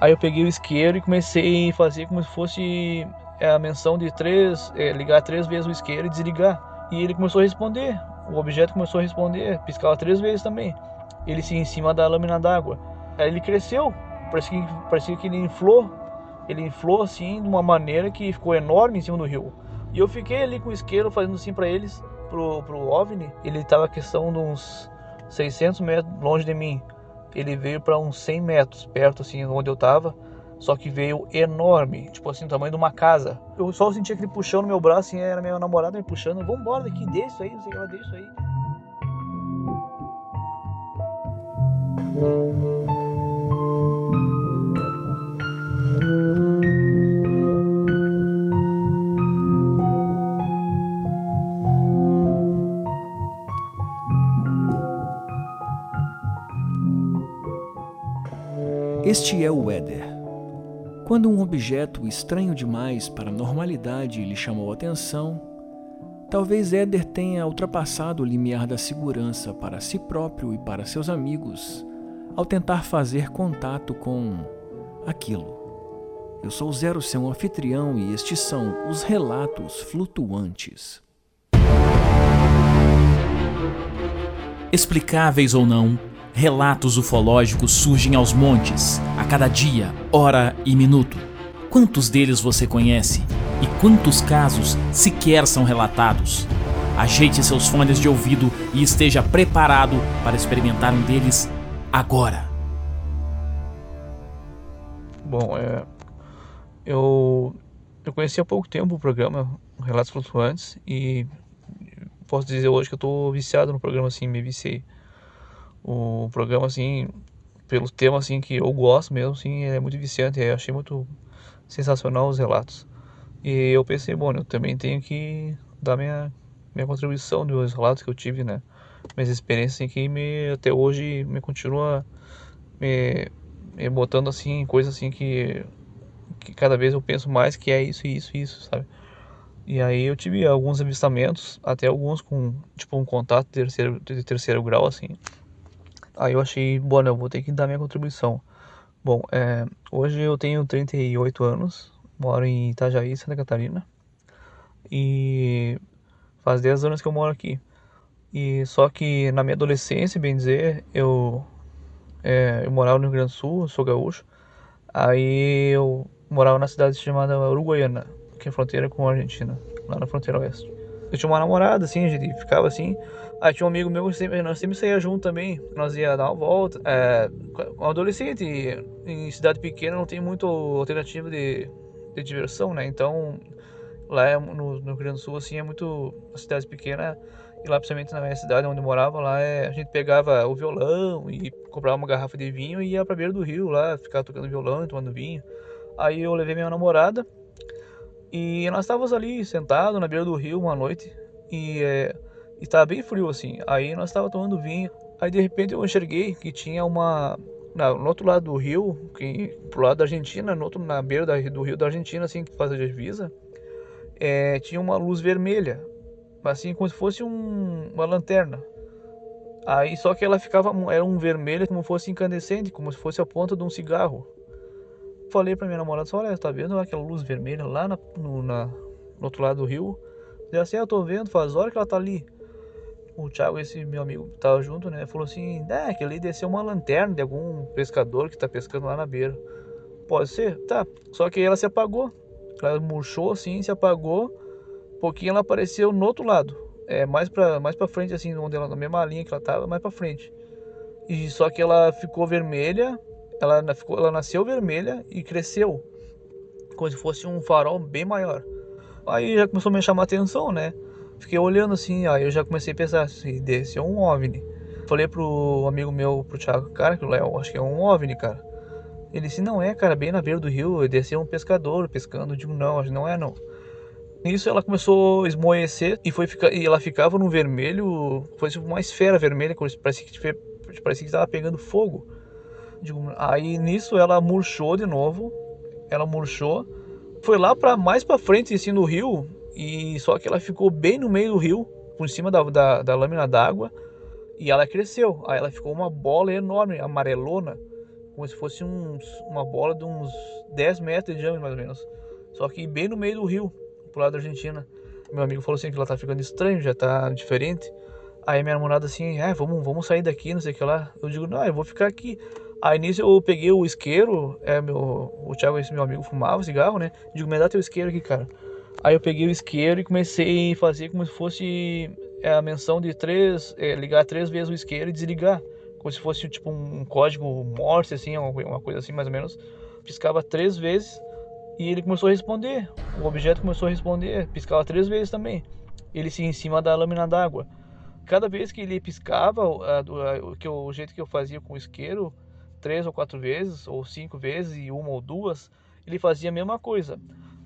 Aí eu peguei o isqueiro e comecei a fazer como se fosse é, a menção de três, é, ligar três vezes o isqueiro e desligar. E ele começou a responder. O objeto começou a responder, piscava três vezes também. Ele se em cima da lâmina d'água. Aí ele cresceu, parecia que, parecia que ele inflou. Ele inflou assim de uma maneira que ficou enorme em cima do rio. E eu fiquei ali com o isqueiro fazendo assim para eles, pro, pro OVNI. Ele estava a questão de uns 600 metros longe de mim. Ele veio para uns 100 metros perto assim onde eu estava. Só que veio enorme, tipo assim, o tamanho de uma casa. Eu só sentia aquele puxão no meu braço, assim, era minha namorada me puxando. Vambora daqui, deixa isso aí, não sei o que ela, deixa isso aí. Este é o Éder. Quando um objeto estranho demais para a normalidade lhe chamou atenção, talvez Éder tenha ultrapassado o limiar da segurança para si próprio e para seus amigos ao tentar fazer contato com aquilo. Eu sou Zero, seu anfitrião, e estes são os relatos flutuantes. Explicáveis ou não, relatos ufológicos surgem aos montes, a cada dia, hora e minuto. Quantos deles você conhece? E quantos casos sequer são relatados? Ajeite seus fones de ouvido e esteja preparado para experimentar um deles agora. Bom, é, eu, eu conheci há pouco tempo o programa Relatos Flutuantes e posso dizer hoje que eu estou viciado no programa, assim, me viciei o programa assim pelo tema assim que eu gosto mesmo assim é muito viciante eu achei muito sensacional os relatos. E eu pensei bom eu também tenho que dar minha minha contribuição dos relatos que eu tive né? Minhas experiências assim, que me até hoje me continua me, me botando assim coisas assim que que cada vez eu penso mais que é isso isso isso sabe? E aí eu tive alguns avistamentos até alguns com tipo um contato de terceiro de terceiro grau assim Aí eu achei, bom, eu vou ter que dar minha contribuição. Bom, é, hoje eu tenho 38 anos, moro em Itajaí, Santa Catarina. E faz 10 anos que eu moro aqui. E só que na minha adolescência, bem dizer, eu, é, eu morava no Rio Grande do Sul, sou gaúcho. Aí eu morava na cidade chamada Uruguaiana, que é fronteira com a Argentina, lá na fronteira oeste. Eu tinha uma namorada, assim, a gente ficava assim, Aí tinha um amigo meu sempre, nós sempre saía junto também. Nós ia dar uma volta. É, um adolescente em cidade pequena não tem muita alternativa de, de diversão, né? Então lá no, no Rio Grande do Sul assim é muito cidade pequena e lá principalmente na minha cidade onde eu morava lá é, a gente pegava o violão e comprava uma garrafa de vinho e ia para beira do rio lá ficar tocando violão e tomando vinho. Aí eu levei minha namorada e nós estávamos ali sentados na beira do rio uma noite e é, estava bem frio assim. Aí nós estava tomando vinho. Aí de repente eu enxerguei que tinha uma no outro lado do rio, que pro lado da Argentina, no outro na beira da, do rio da Argentina, assim que faz a divisa, é, tinha uma luz vermelha, assim como se fosse um, uma lanterna. Aí só que ela ficava era um vermelho como se fosse incandescente, como se fosse a ponta de um cigarro. Falei para minha namorada, olha, tá vendo aquela luz vermelha lá na, no, na, no outro lado do rio? Deu assim, ah, eu tô vendo, faz hora que ela tá ali o Thiago, esse meu amigo que tava junto, né? Falou assim: é, que ali desceu uma lanterna de algum pescador que tá pescando lá na beira. Pode ser? Tá. Só que ela se apagou. Ela murchou assim, se apagou. Um pouquinho ela apareceu no outro lado. É, mais pra, mais pra frente, assim, onde ela, na mesma linha que ela tava, mais pra frente. E só que ela ficou vermelha. Ela, ficou, ela nasceu vermelha e cresceu. Como se fosse um farol bem maior. Aí já começou a me chamar a atenção, né? Fiquei olhando assim, aí eu já comecei a pensar se desse é um OVNI. Falei pro amigo meu, pro Thiago, cara, que eu acho que é um OVNI, cara. Ele disse, não é, cara, bem na beira do rio, desceu um pescador pescando. Eu digo, não, acho que não é não. Nisso ela começou a esmoecer e, foi ficar, e ela ficava no vermelho, foi tipo uma esfera vermelha, parecia que, parecia que estava pegando fogo. Digo, aí nisso ela murchou de novo, ela murchou, foi lá para mais para frente assim no rio, e só que ela ficou bem no meio do rio, por cima da, da, da lâmina d'água, e ela cresceu. Aí ela ficou uma bola enorme, amarelona, como se fosse uns, uma bola de uns 10 metros de diâmetro, mais ou menos. Só que bem no meio do rio, pro lado da Argentina. Meu amigo falou assim que ela tá ficando estranho, já tá diferente. Aí minha namorada assim, é, vamos, vamos sair daqui, não sei o que lá. Eu digo, não, eu vou ficar aqui. Aí nisso eu peguei o isqueiro, é, meu, o Thiago, esse meu amigo, fumava cigarro, né? Eu digo, me dá teu isqueiro aqui, cara. Aí eu peguei o isqueiro e comecei a fazer como se fosse é, a menção de três, é, ligar três vezes o isqueiro e desligar. Como se fosse tipo um código Morse, assim, uma coisa assim mais ou menos. Piscava três vezes e ele começou a responder. O objeto começou a responder, piscava três vezes também. Ele se em cima da lâmina d'água. Cada vez que ele piscava, que o jeito que eu fazia com o isqueiro, três ou quatro vezes, ou cinco vezes, e uma ou duas, ele fazia a mesma coisa.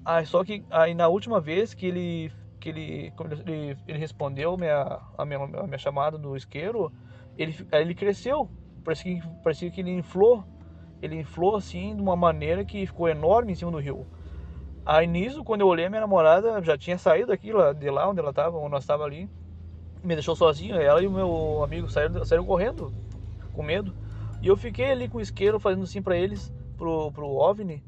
Ah, só que aí na última vez que ele que ele ele, ele respondeu minha, a minha a minha chamada do isqueiro, ele ele cresceu. Parecia que parecia que ele inflou. Ele inflou assim de uma maneira que ficou enorme em cima do rio. Aí nisso, quando eu olhei, minha namorada já tinha saído daqui lá, de lá onde ela estava, onde nós estava ali. Me deixou sozinho, ela e o meu amigo saíram, saíram correndo, com medo. E eu fiquei ali com o isqueiro fazendo assim para eles, pro, pro OVNI.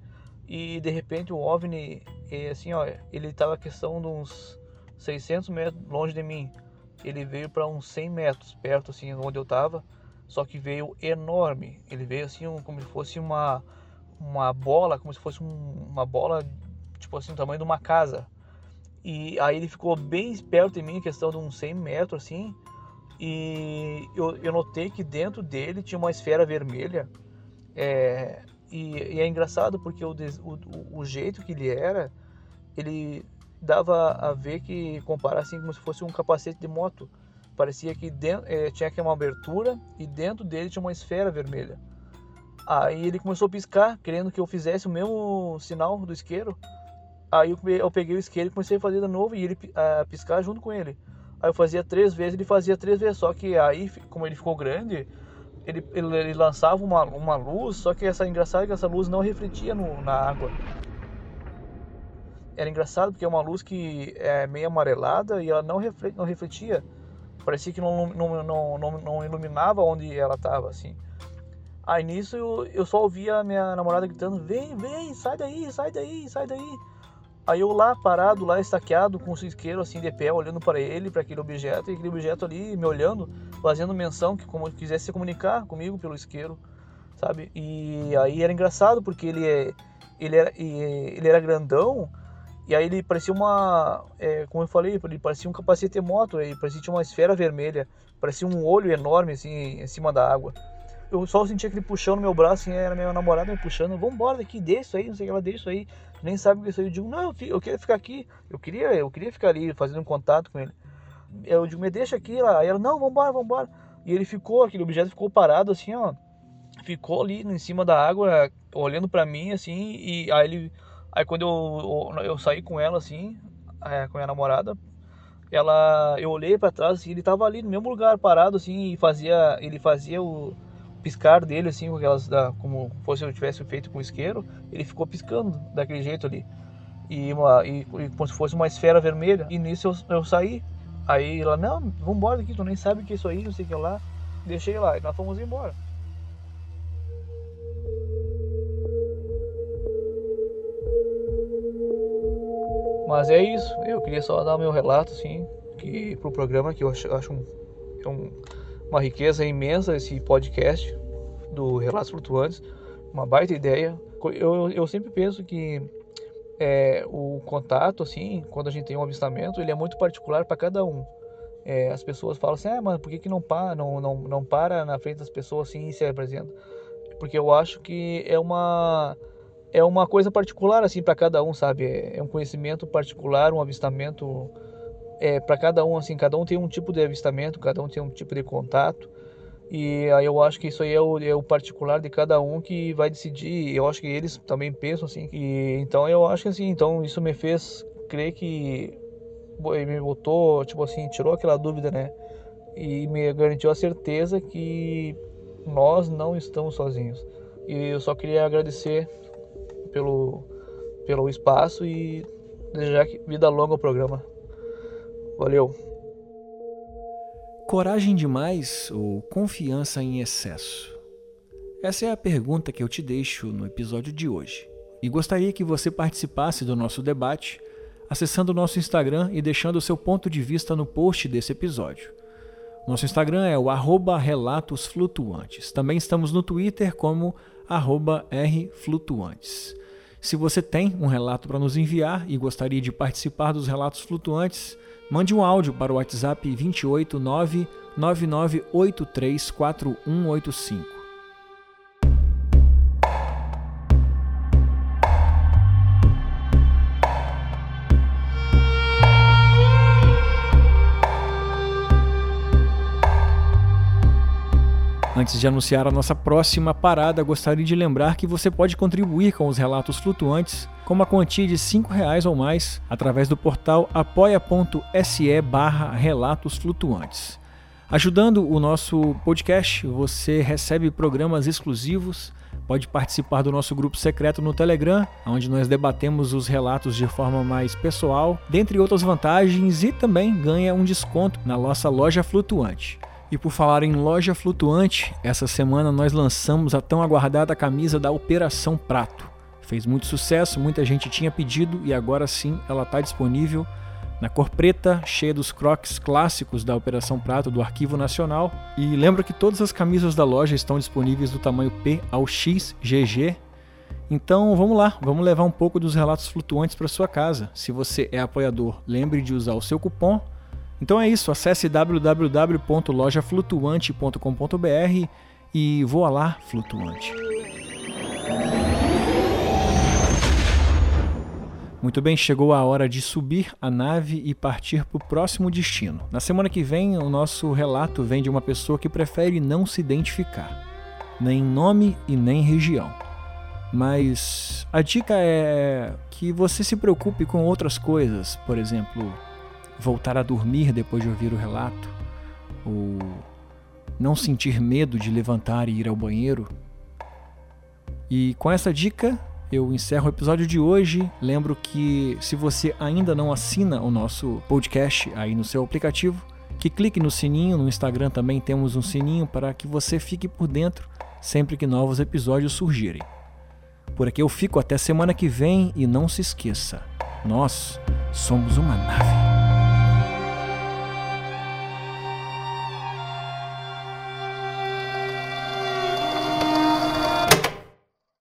E de repente o OVNI, assim, ó, ele tava a questão de uns 600 metros longe de mim. Ele veio para uns 100 metros perto, assim, onde eu tava. Só que veio enorme. Ele veio assim, um, como se fosse uma, uma bola, como se fosse um, uma bola, tipo assim, do tamanho de uma casa. E aí ele ficou bem perto de mim, questão de uns 100 metros, assim. E eu, eu notei que dentro dele tinha uma esfera vermelha. É, e, e, é engraçado porque o, o, o, jeito que ele era, ele dava a ver que comparar assim como se fosse um capacete de moto. Parecia que dentro, é, tinha aqui uma abertura e dentro dele tinha uma esfera vermelha. Aí ele começou a piscar, querendo que eu fizesse o mesmo sinal do isqueiro. Aí eu, eu peguei o isqueiro e comecei a fazer de novo e ele a piscar junto com ele. Aí eu fazia três vezes, ele fazia três vezes, só que aí, como ele ficou grande, ele, ele, ele, lançava uma, uma luz, só que essa engraçado é que essa luz não refletia no, na água. Era engraçado porque é uma luz que é meio amarelada e ela não, reflet, não refletia. Parecia que não, não, não, não, não iluminava onde ela estava, assim. Aí nisso eu, eu só ouvia a minha namorada gritando: Vem, vem, sai daí, sai daí, sai daí. Aí eu lá parado, lá estaqueado, com o isqueiro assim de pé, olhando para ele, para aquele objeto, e aquele objeto ali me olhando, fazendo menção que como quisesse se comunicar comigo pelo isqueiro, sabe? E aí era engraçado porque ele é, ele era, ele era grandão e aí ele parecia uma, é, como eu falei, ele parecia um capacete moto, ele parecia uma esfera vermelha, parecia um olho enorme assim em cima da água eu só sentia aquele puxão no meu braço, assim, era minha namorada me puxando, vambora daqui, deixa aí, não sei o que ela, deixa aí, nem sabe o que é isso aí. Eu digo, não, eu, eu queria ficar aqui, eu queria, eu queria ficar ali fazendo um contato com ele. Eu digo, me deixa aqui lá. Aí ela, não, vambora, vambora. E ele ficou, aquele objeto ficou parado assim, ó, ficou ali em cima da água, olhando para mim, assim, e aí ele, aí quando eu, eu, eu saí com ela, assim, é, com a minha namorada, ela, eu olhei para trás, assim, ele tava ali no mesmo lugar, parado, assim, e fazia, ele fazia o piscar dele, assim, com aquelas, da, como fosse eu tivesse feito com isqueiro, ele ficou piscando daquele jeito ali. E, uma, e, e como se fosse uma esfera vermelha. E nisso eu, eu saí. Aí ela, não, vambora daqui, tu nem sabe o que é isso aí, não sei o que lá. Deixei lá e nós fomos embora. Mas é isso, eu queria só dar meu relato, assim, que, pro programa, que eu acho, acho um, é um uma riqueza imensa esse podcast do Relatos Flutuantes, uma baita ideia. Eu, eu sempre penso que é, o contato, assim, quando a gente tem um avistamento, ele é muito particular para cada um. É, as pessoas falam assim, ah, mas por que, que não, para, não, não, não para na frente das pessoas assim e se apresenta? Porque eu acho que é uma é uma coisa particular assim para cada um, sabe? É, é um conhecimento particular, um avistamento é, para cada um, assim, cada um tem um tipo de avistamento, cada um tem um tipo de contato. E aí eu acho que isso aí é o, é o particular de cada um que vai decidir. Eu acho que eles também pensam assim. E, então eu acho que assim, então isso me fez crer que me botou, tipo assim, tirou aquela dúvida, né? E me garantiu a certeza que nós não estamos sozinhos. E eu só queria agradecer pelo, pelo espaço e desejar vida longa ao programa. Valeu. Coragem demais ou confiança em excesso? Essa é a pergunta que eu te deixo no episódio de hoje. E gostaria que você participasse do nosso debate acessando o nosso Instagram e deixando o seu ponto de vista no post desse episódio. Nosso Instagram é o arroba Relatos Flutuantes. Também estamos no Twitter como Rflutuantes. Se você tem um relato para nos enviar e gostaria de participar dos relatos flutuantes, mande um áudio para o WhatsApp 289 99834185. Antes de anunciar a nossa próxima parada, gostaria de lembrar que você pode contribuir com os relatos flutuantes com uma quantia de R$ reais ou mais através do portal apoia.se barra relatos flutuantes. Ajudando o nosso podcast, você recebe programas exclusivos, pode participar do nosso grupo secreto no Telegram, onde nós debatemos os relatos de forma mais pessoal, dentre outras vantagens, e também ganha um desconto na nossa loja flutuante. E por falar em loja flutuante, essa semana nós lançamos a tão aguardada camisa da Operação Prato. Fez muito sucesso, muita gente tinha pedido e agora sim ela está disponível na cor preta, cheia dos crocs clássicos da Operação Prato do Arquivo Nacional. E lembra que todas as camisas da loja estão disponíveis do tamanho P ao X, GG. Então vamos lá, vamos levar um pouco dos relatos flutuantes para sua casa. Se você é apoiador, lembre de usar o seu cupom então é isso, acesse www.lojaflutuante.com.br e voa lá, flutuante. Muito bem, chegou a hora de subir a nave e partir para o próximo destino. Na semana que vem, o nosso relato vem de uma pessoa que prefere não se identificar, nem nome e nem região. Mas a dica é que você se preocupe com outras coisas, por exemplo, voltar a dormir depois de ouvir o relato, ou não sentir medo de levantar e ir ao banheiro. E com essa dica, eu encerro o episódio de hoje. Lembro que se você ainda não assina o nosso podcast aí no seu aplicativo, que clique no sininho. No Instagram também temos um sininho para que você fique por dentro sempre que novos episódios surgirem. Por aqui eu fico até semana que vem e não se esqueça, nós somos uma nave.